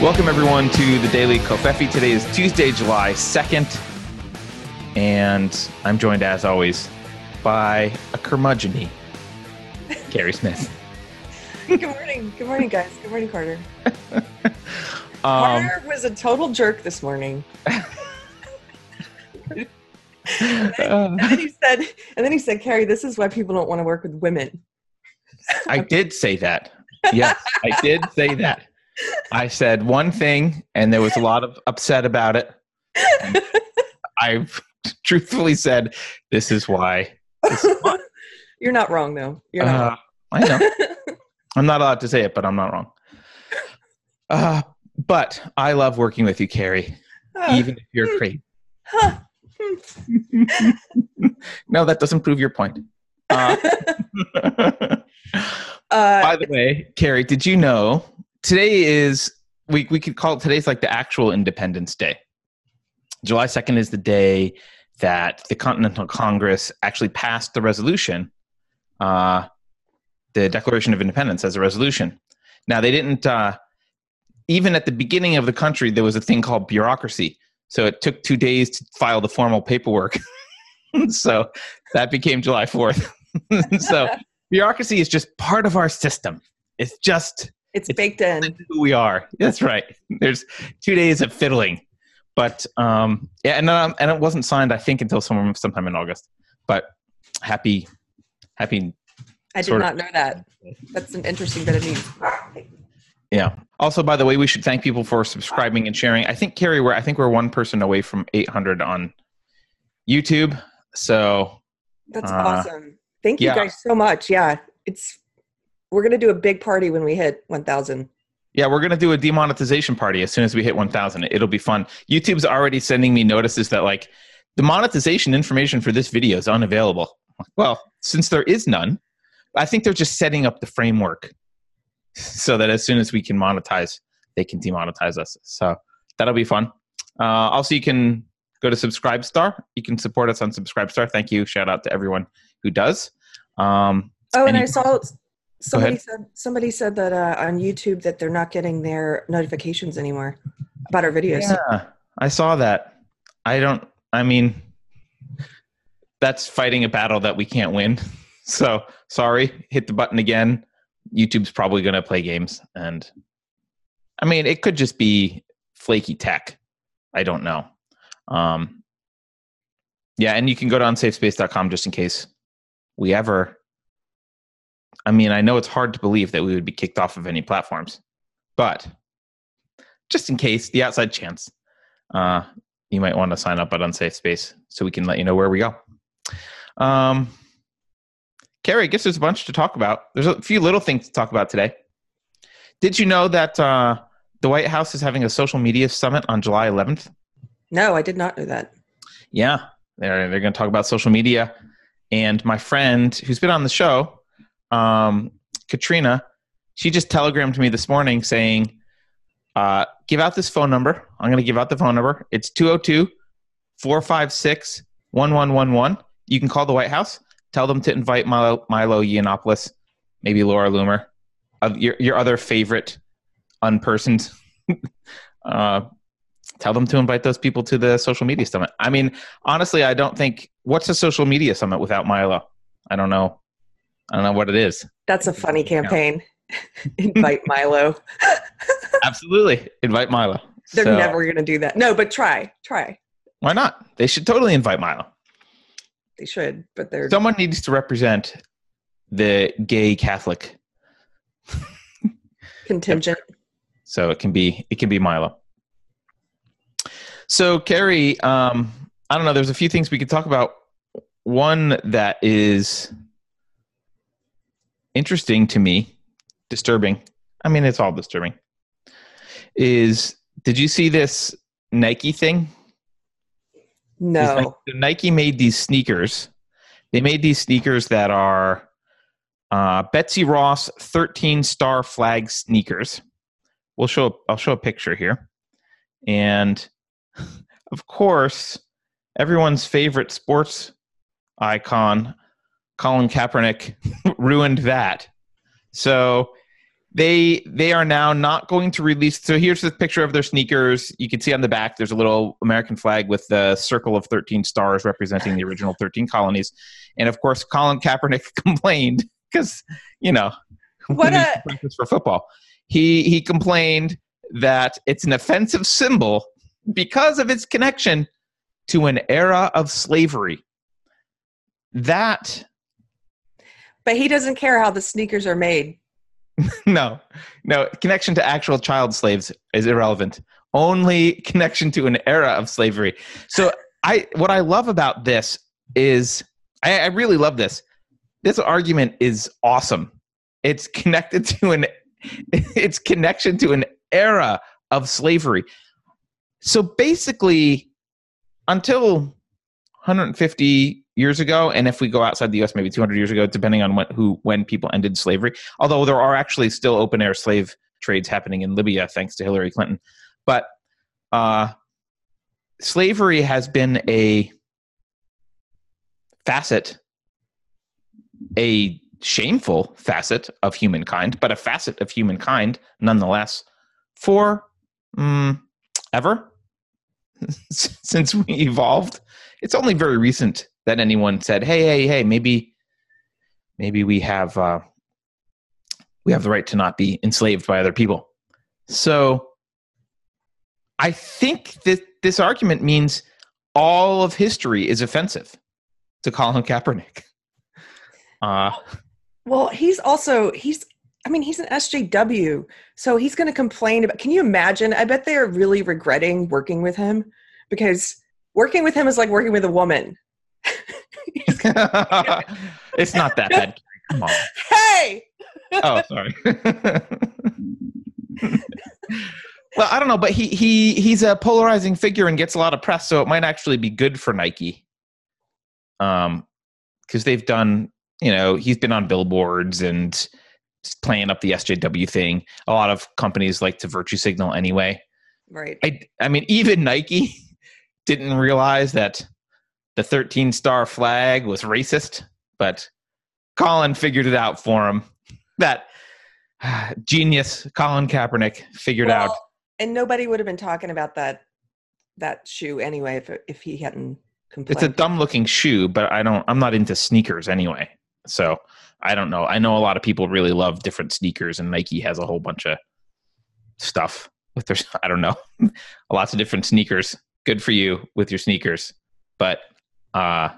Welcome, everyone, to the Daily Covfefe. Today is Tuesday, July 2nd, and I'm joined, as always, by a curmudgeon Keri Smith. Good morning. Good morning, guys. Good morning, Carter. Um, Carter was a total jerk this morning. and, then, and then he said, and then he said, Keri, this is why people don't want to work with women. I did say that. Yes, I did say that. I said one thing, and there was a lot of upset about it. I truthfully said, "This is why." This is why. You're not wrong, though. You're not. Uh, I know. I'm not allowed to say it, but I'm not wrong. Uh, but I love working with you, Keri, wrong. even if you're crazy. Huh. no, that doesn't prove your point. Uh, Uh, by the way, Keri, did you know today is we we could call it today's like the actual Independence Day. July 2nd is the day that the Continental Congress actually passed the resolution, uh, the Declaration of Independence as a resolution. Now, they didn't, uh, even at the beginning of the country, there was a thing called bureaucracy. So it took two days to file the formal paperwork. so that became July 4th. so bureaucracy is just part of our system. It's just it's it's- baked in. who we are. That's right. There's two days of fiddling, but um, yeah, and um, and it wasn't signed. I think until some, sometime in August. But happy, happy, I did sort of- not know that. That's an interesting bit of news. yeah. Also, by the way, we should thank people for subscribing and sharing. I think Keri, we're I think we're one person away from 800 on YouTube. So That's Uh, awesome. Thank you yeah. guys so much. Yeah, it's we're gonna do a big party when we hit 1,000. Yeah, we're gonna do a demonetization party as soon as we hit 1,000. It'll be fun. YouTube's already sending me notices that like the monetization information for this video is unavailable. Well, since there is none, I think they're just setting up the framework so that as soon as we can monetize, they can demonetize us. So that'll be fun. Uh, also, you can go to Subscribestar. You can support us on Subscribestar. Thank you. Shout out to everyone who does. Um, Oh, and, And I saw somebody said somebody said that uh, on YouTube that they're not getting their notifications anymore about our videos. Yeah, I saw that. I don't. I mean, that's fighting a battle that we can't win. So sorry. Hit the button again. YouTube's probably going to play games, and I mean, it could just be flaky tech. I don't know. Um, yeah, and you can go to unsafespace.com just in case we ever. I mean, I know it's hard to believe that we would be kicked off of any platforms, but just in case, the outside chance, uh, you might want to sign up at Unsafe Space so we can let you know where we go. Um, Keri, I guess there's a bunch to talk about. There's a few little things to talk about today. Did you know that uh, the White House is having a social media summit on July 11th? No, I did not know that. Yeah, they're they're going to talk about social media. And my friend, who's been on the show, um, Katrina, she just telegrammed me this morning saying, uh, "Give out this phone number. I'm going to give out the phone number. It's 202 456 1111. You can call the White House. Tell them to invite Milo, Milo Yiannopoulos, maybe Laura Loomer, uh, your your other favorite unpersoned." uh, tell them to invite those people to the social media summit. I mean, honestly, I don't think what's a social media summit without Milo. I don't know. I don't know what it is. That's a funny campaign. Invite Milo. Absolutely, invite Milo. They're So, never going to do that. No, but try, try. Why not? They should totally invite Milo. They should, but they're Someone needs to represent the gay Catholic, contingent. so it can be it can be Milo. So Keri, um, I don't know. There's a few things we could talk about. One that is interesting to me, disturbing. I mean, it's all disturbing. Is did you see this Nike thing? No. Nike, Nike made these sneakers. They made these sneakers that are uh, Betsy Ross 13 star flag sneakers. We'll show. I'll show a picture here, and of course, everyone's favorite sports icon, Colin Kaepernick, ruined that. So they they are now not going to release so here's the picture of their sneakers. You can see on the back there's a little american flag with the circle of 13 stars representing the original 13 colonies. And of course colin kaepernick complained because you know What a practice for football. He he complained that it's an offensive symbol because of its connection to an era of slavery. That but he doesn't care how the sneakers are made. no, no connection to actual child slaves is irrelevant. Only connection to an era of slavery. So I, what I love about this is, I, I really love this. This argument is awesome. It's connected to an, it's connection to an era of slavery. So basically, until 150 years ago, and if we go outside the U.S., maybe 200 years ago, depending on when, who when people ended slavery. Although there are actually still open air slave trades happening in Libya, thanks to Hillary Clinton. But uh, slavery has been a facet, a shameful facet of humankind, but a facet of humankind nonetheless for um, ever since we evolved. It's only very recent that anyone said, "Hey, hey, hey, maybe, maybe we have uh, we have the right to not be enslaved by other people." So, I think that this argument means all of history is offensive to Colin Kaepernick. Uh, Well, he's also he's I mean, he's an SJW, so he's going to complain about Can you imagine? I bet they are really regretting working with him because working with him is like working with a woman. it's not that bad. Come on. Hey, Oh, sorry. well, I don't know, but he he he's a polarizing figure and gets a lot of press, so it might actually be good for Nike. Um, because they've done, you know, he's been on billboards and playing up the SJW thing. A lot of companies like to virtue signal anyway. right. I I mean, even Nike didn't realize that the 13 star flag was racist, but Colin figured it out for him. That genius Colin Kaepernick figured out. And nobody would have been talking about that that shoe anyway if if he hadn't complained. It's a dumb looking shoe, but I don't I'm not into sneakers anyway. So I don't know. I know a lot of people really love different sneakers and Nike has a whole bunch of stuff with their I don't know. Lots of different sneakers. Good for you with your sneakers. But uh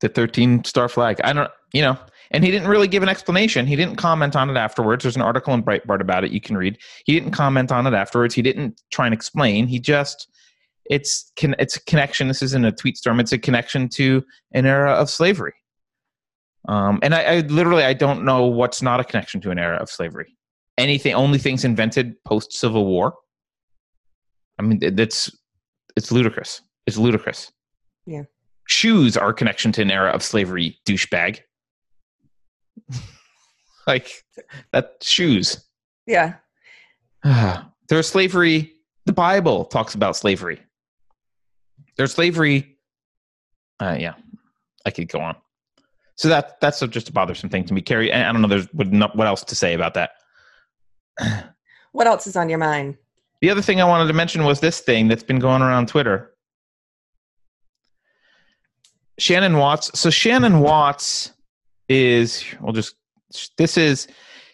the 13 star flag. I don't you know, and he didn't really give an explanation. He didn't comment on it afterwards. There's an article in Breitbart about it you can read. He didn't comment on it afterwards. He didn't try and explain. He just it's can it's a connection. This isn't a tweet storm. It's a connection to an era of slavery. Um, and I, I literally I don't know what's not a connection to an era of slavery. Anything, only things invented post Civil War. I mean, it- that's it's ludicrous. It's ludicrous. Yeah. Shoes are a connection to an era of slavery, douchebag. like that shoes. yeah. There's slavery. The Bible talks about slavery. There's slavery. Uh, yeah, I could go on. So that that's just a bothersome thing to me, Keri. I I don't know. There's what, what else to say about that. What else is on your mind? The other thing I wanted to mention was this thing that's been going around Twitter. Shannon Watts. So Shannon Watts is we'll just this is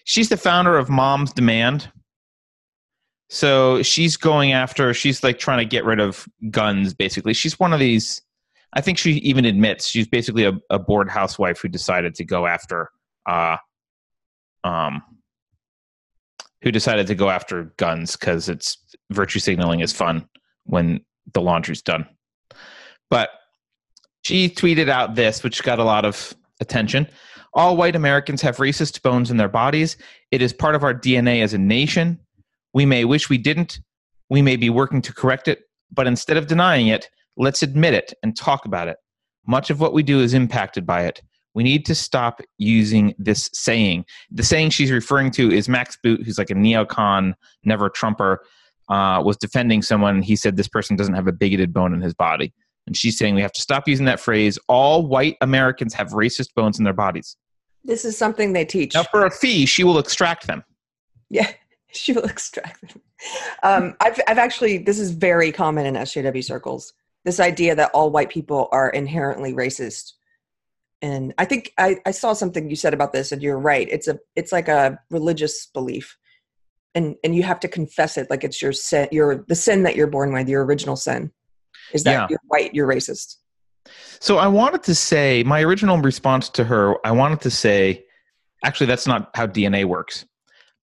she's the founder of Moms Demand. So she's going after she's like trying to get rid of guns basically. She's one of these I think she even admits she's basically a, a bored housewife who decided to go after uh um who decided to go after guns because it's virtue signaling is fun when the laundry's done. But she tweeted out this, which got a lot of attention. All white Americans have racist bones in their bodies. It is part of our DNA as a nation. We may wish we didn't. We may be working to correct it. But instead of denying it, let's admit it and talk about it. Much of what we do is impacted by it. We need to stop using this saying. The saying she's referring to is Max Boot, who's like a neocon, never Trumper, uh, was defending someone. He said this person doesn't have a bigoted bone in his body. And she's saying we have to stop using that phrase. All white Americans have racist bones in their bodies. This is something they teach. Now, for a fee, she will extract them. Yeah, she will extract them. Um, I've, I've actually, this is very common in SJW circles. This idea that all white people are inherently racist. And I think I, I saw something you said about this, and you're right. It's a, it's like a religious belief, and and you have to confess it, like it's your sin, your the sin that you're born with, your original sin, is that Yeah. you're white, you're racist. So I wanted to say, my original response to her, I wanted to say, actually, that's not how DNA works,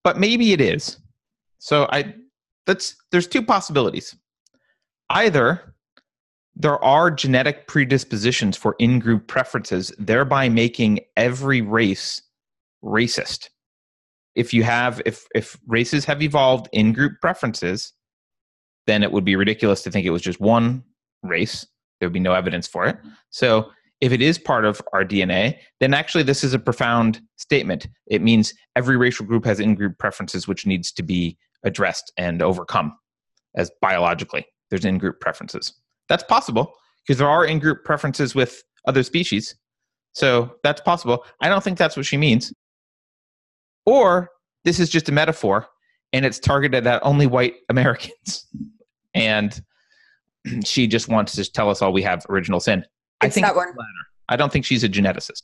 but maybe it is. So I, that's there's two possibilities. Either there are genetic predispositions for in-group preferences, thereby making every race racist. If you have, if if races have evolved in-group preferences, then it would be ridiculous to think it was just one race. There would be no evidence for it. So if it is part of our DNA, then actually this is a profound statement. It means every racial group has in-group preferences which needs to be addressed and overcome as biologically. There's in-group preferences. That's possible because there are in-group preferences with other species. So that's possible. I don't think that's what she means. Or this is just a metaphor and it's targeted at only white Americans. And she just wants to tell us all we have original sin. I think that one. the latter. I don't think she's a geneticist.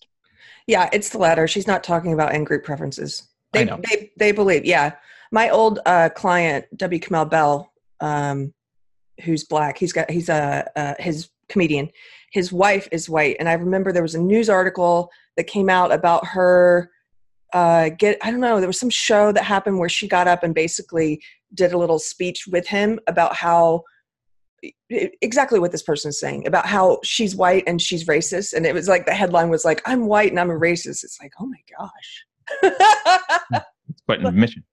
Yeah, it's the latter. She's not talking about in group preferences. I They, know. they they believe. Yeah, my old uh, client W. Kamau Bell, um, who's black. He's got he's a uh, his comedian. His wife is white, and I remember there was a news article that came out about her. Uh, get I don't know. There was some show that happened where she got up and basically did a little speech with him about how exactly what this person is saying about how she's white and she's racist and it was like the headline was like i'm white and i'm a racist it's like oh my gosh It's quite an admission.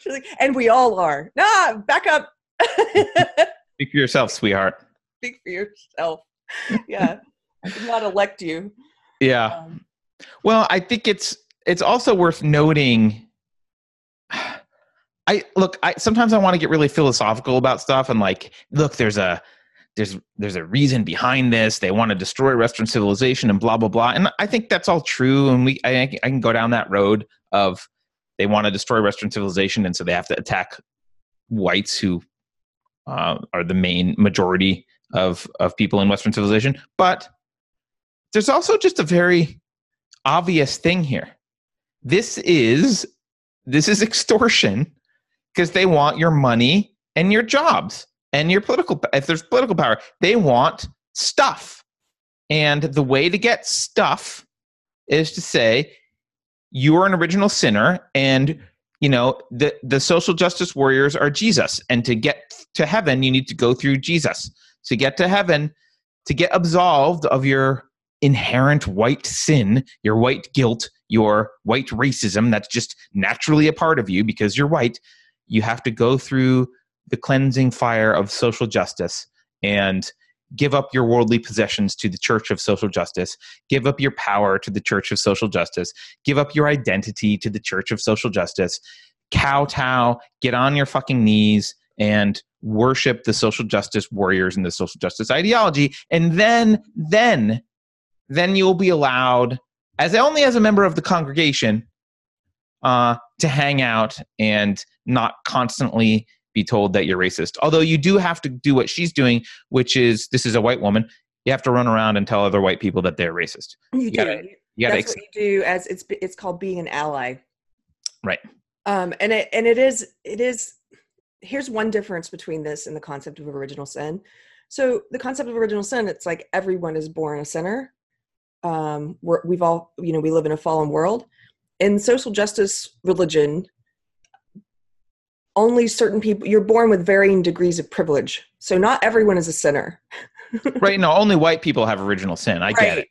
She's like, and we all are nah back up Speak for yourself, sweetheart. speak for yourself yeah i did not elect you Yeah. um, Well, I think it's it's also worth noting. I look. I sometimes I want to get really philosophical about stuff and like, look, there's a there's there's a reason behind this. They want to destroy Western civilization and blah blah blah. And I think that's all true. And we I, I can go down that road of they want to destroy Western civilization, and so they have to attack whites who uh, are the main majority of of people in Western civilization. But there's also just a very obvious thing here. This is this is extortion because they want your money and your jobs and your political if there's political power they want stuff and the way to get stuff is to say you're an original sinner and you know the the social justice warriors are Jesus and to get to heaven you need to go through Jesus. To get to heaven to get absolved of your inherent white sin, your white guilt, your white racism that's just naturally a part of you because you're white, you have to go through the cleansing fire of social justice and give up your worldly possessions to the church of social justice, give up your power to the church of social justice, give up your identity to the church of social justice, kowtow, get on your fucking knees and worship the social justice warriors and the social justice ideology. And then then then you'll be allowed as only as a member of the congregation uh, to hang out and not constantly be told that you're racist. Although you do have to do what she's doing which is this is a white woman you have to run around and tell other white people that they're racist. You do gotta- you got to that's what you do as it's it's called being an ally. Right. um and it and it is it is here's one difference between this and the concept of original sin. So the concept of original sin it's like everyone is born a sinner. Um we're, we've all you know we live in a fallen world. In social justice religion only certain people you're born with varying degrees of privilege. So not everyone is a sinner. Right no only white people have original sin. I get it.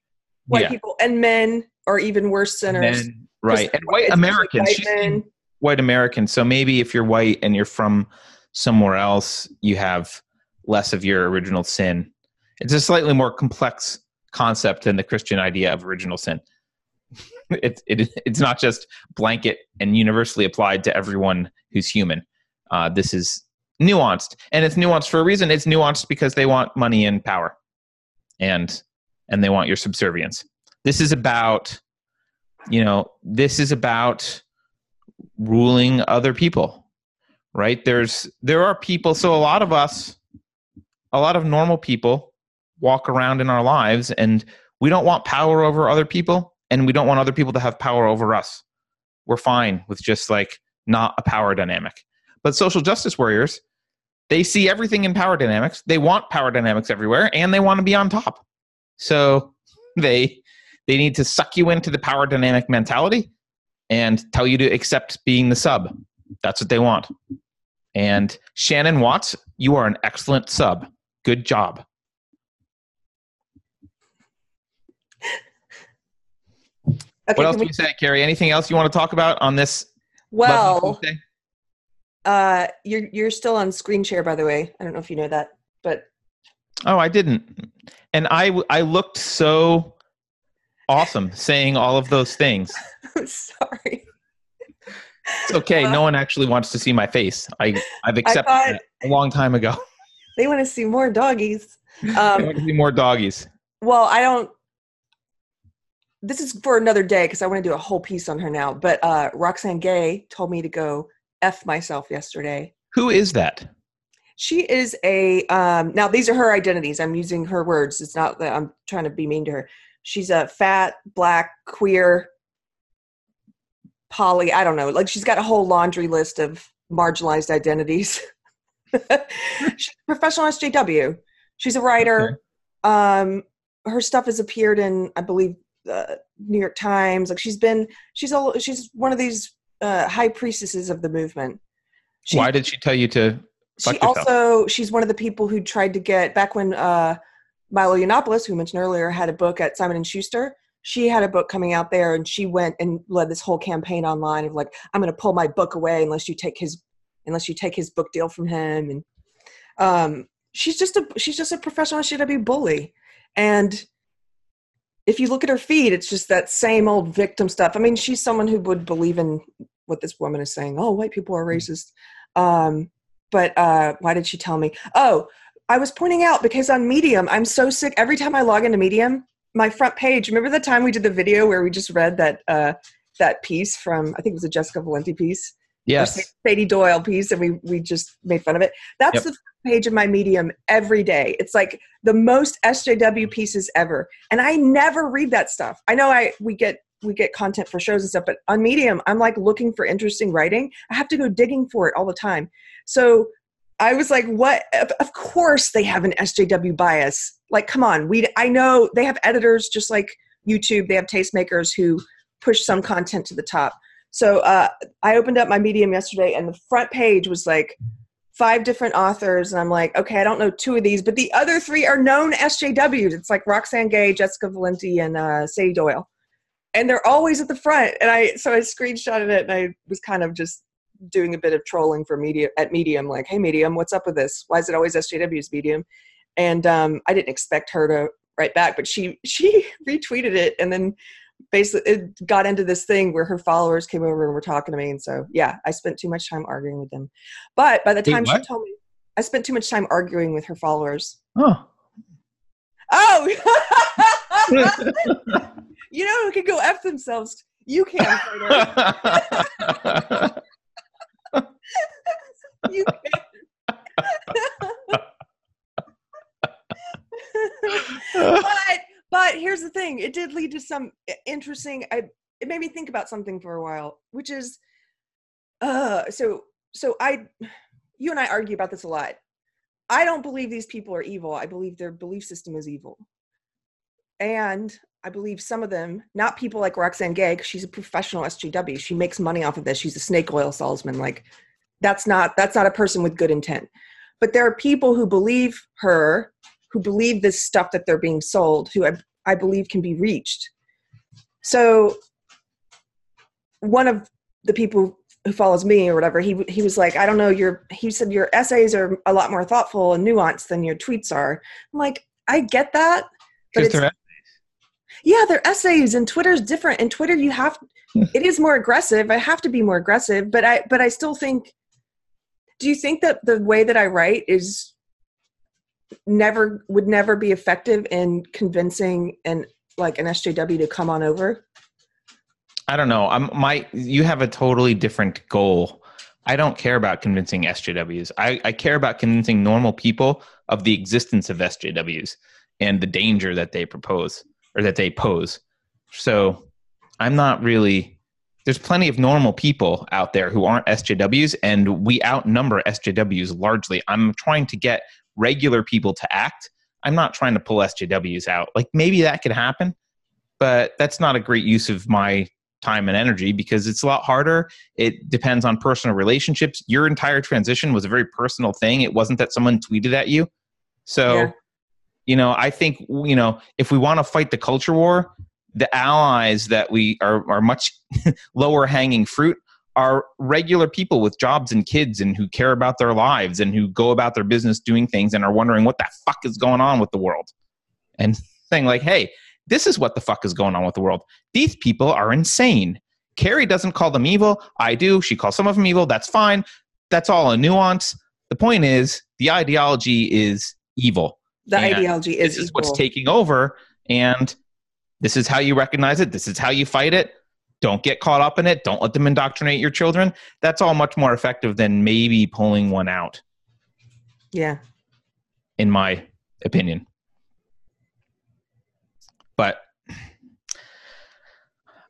White Yeah. people and men are even worse sinners. Men- right and white americans white men. white americans. So maybe if you're white and you're from somewhere else you have less of your original sin. It's a slightly more complex concept than the christian idea of original sin. It, it, it's not just blanket and universally applied to everyone who's human uh, this is nuanced and it's nuanced for a reason it's nuanced because they want money and power and and they want your subservience this is about you know, this is about ruling other people, right? There's there are people. So a lot of us, a lot of normal people, walk around in our lives, and we don't want power over other people, and we don't want other people to have power over us. We're fine with just like not a power dynamic. But social justice warriors, they see everything in power dynamics. They want power dynamics everywhere, and they want to be on top. So they they need to suck you into the power dynamic mentality and tell you to accept being the sub. That's what they want. And Shannon Watts, you are an excellent sub. Good job. Okay, what else do we- you say, Keri? Anything else you want to talk about on this? well? Uh, you're you're still on screen share, by the way. I don't know if you know that, but oh, I didn't. And I I looked so awesome saying all of those things. I'm sorry. It's okay. Uh, no one actually wants to see my face. I I've accepted thought- a long time ago. They want to see more doggies. I Um, want to see more doggies. well, I don't. This is for another day because I want to do a whole piece on her now. But uh, Roxane Gay told me to go f myself yesterday. Who is that? She is a um, now. These are her identities. I'm using her words. It's not that I'm trying to be mean to her. She's a fat, black, queer, poly. I don't know. Like she's got a whole laundry list of marginalized identities. she's a professional SJW. She's a writer. Um, her stuff has appeared in, I believe, uh, New York Times. Like she's been, she's all, she's one of these uh, high priestesses of the movement. She, Why did she tell you to? she yourself? also she's one of the people who tried to get back when uh, Milo Yiannopoulos, who mentioned earlier, had a book at Simon and Schuster. She had a book coming out there, and she went and led this whole campaign online of like, "I'm going to pull my book away unless you take his unless you take his book deal from him." And um, she's just a she's just a professional SJW bully, and if you look at her feed, it's just that same old victim stuff. I mean, she's someone who would believe in what this woman is saying. Oh, white people are racist. Um, but uh, why did she tell me? Oh, I was pointing out because on Medium, I'm so sick. Every time I log into Medium, my front page. Remember the time we did the video where we just read that uh, that piece from I think it was a Jessica Valenti piece, Yes. Sady Doyle piece, and we we just made fun of it. That's Yep. the front page of my Medium every day. It's like the most SJW pieces ever, and I never read that stuff. I know I we get we get content for shows and stuff, but on Medium, I'm like looking for interesting writing. I have to go digging for it all the time. So I was like, what? Of, course they have an SJW bias. Like, come on. We, I know they have editors just like YouTube. They have tastemakers who push some content to the top. So uh, I opened up my Medium yesterday, and the front page was like five different authors, and I'm like, okay, I don't know two of these, but the other three are known SJWs. It's like Roxane Gay, Jessica Valenti, and uh, Sady Doyle, and they're always at the front. And I so I screenshotted it, and I was kind of just doing a bit of trolling for media at medium like hey medium what's up with this? Why is it always sjw's medium? And um, i didn't expect her to write back but she she retweeted it and then basically it got into this thing where her followers came over and were talking to me. And so yeah i spent too much time arguing with them. But by the Wait, time she told me i spent too much time arguing with her followers. Oh. oh you know who can go f themselves? You can Fredo. you but but here's the thing. It did lead to some interesting i it made me think about something for a while which is uh so so i you and i argue about this a lot. I don't believe these people are evil. I believe their belief system is evil. And i believe some of them not people like roxane Gay, because she's a professional SJW. she makes money off of this. She's a snake oil salesman. Like that's not that's not a person with good intent. But there are people who believe her who believe this stuff that they're being sold who I, I believe can be reached. So one of the people who follows me or whatever he he was like i don't know your he said your essays are a lot more thoughtful and nuanced than your tweets are. I'm like i get that but it's yeah they're essays and twitter's different and twitter you have hmm. it is more aggressive i have to be more aggressive but i but i still think do you think that the way that i write is never would never be effective in convincing an like an sjw to come on over I don't know. I'm my. You have a totally different goal. I don't care about convincing SJWs. I, I care about convincing normal people of the existence of SJWs and the danger that they propose or that they pose. So I'm not really. There's plenty of normal people out there who aren't SJWs, and we outnumber SJWs largely. I'm trying to get regular people to act. I'm not trying to pull SJWs out. Like maybe that could happen, but that's not a great use of my time and energy because it's a lot harder. It depends on personal relationships. Your entire transition was a very personal thing. It wasn't that someone tweeted at you. So, yeah. You know, I think, you know, if we want to fight the culture war, the allies that we are, are much lower hanging fruit are regular people with jobs and kids and who care about their lives and who go about their business doing things and are wondering what the fuck is going on with the world. And saying like hey this is what the fuck is going on with the world. These people are insane. Keri doesn't call them evil. I do. She calls some of them evil. That's fine. That's all a nuance. The point is the ideology is evil the ideology is this is what's taking over and this is how you recognize it this is how you fight it don't get caught up in it. Don't let them indoctrinate your children. That's all much more effective than maybe pulling one out. Yeah. In my opinion. But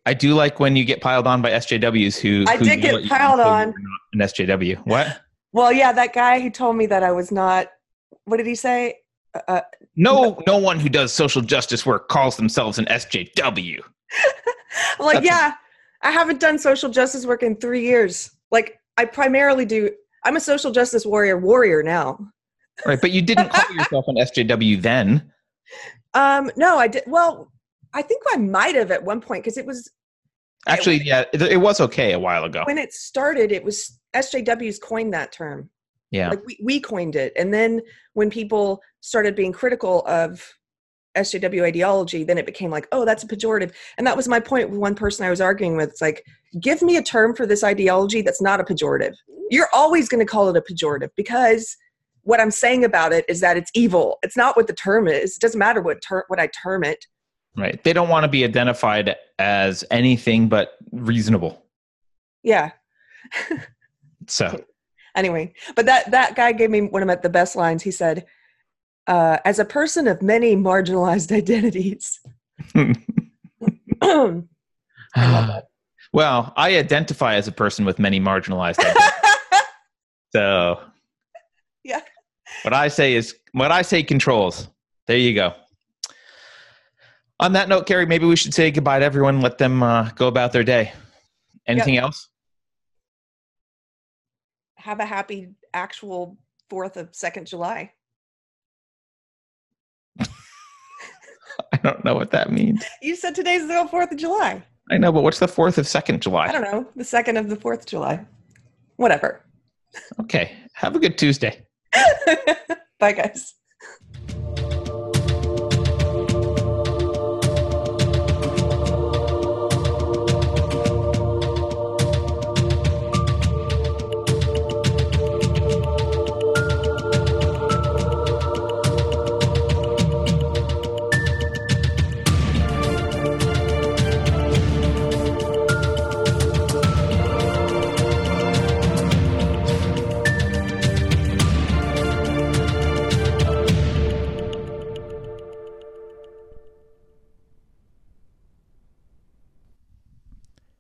I do like when you get piled on by SJWs who. I who did get piled on. An SJW. What? Well, yeah, that guy who told me that I was not. What did he say? Uh, uh no, no one who does social justice work calls themselves an SJW. like, yeah, I haven't done social justice work in three years. Like, I primarily do. I'm a social justice warrior warrior now. Right, but you didn't call yourself an SJW then. Um, no, I did. Well, I think I might have at one point because it was actually it, yeah, it, it, was okay a while ago. When it started, it was SJWs coined that term. Yeah, like we, we coined it, and then when people started being critical of SJW ideology, then it became like, oh, that's a pejorative. And that was my point with one person I was arguing with. It's like, give me a term for this ideology that's not a pejorative. You're always going to call it a pejorative because what I'm saying about it is that it's evil. It's not what the term is. It doesn't matter what ter- what I term it. Right. They don't want to be identified as anything but reasonable. Yeah. so anyway, but that that guy gave me one of the best lines. He said, uh, as a person of many marginalized identities. I love that. Well, I identify as a person with many marginalized identities. so, yeah. What I say is what I say controls. There you go. On that note, Keri, maybe we should say goodbye to everyone. Let them uh, go about their day. Anything yep. else? Have a happy actual Fourth of Second July. I don't know what that means. You said today's the 4th of July. I know, but what's the 4th of 2nd July? I don't know. The 2nd of the 4th of July. Whatever. Okay. Have a good Tuesday. Bye, guys.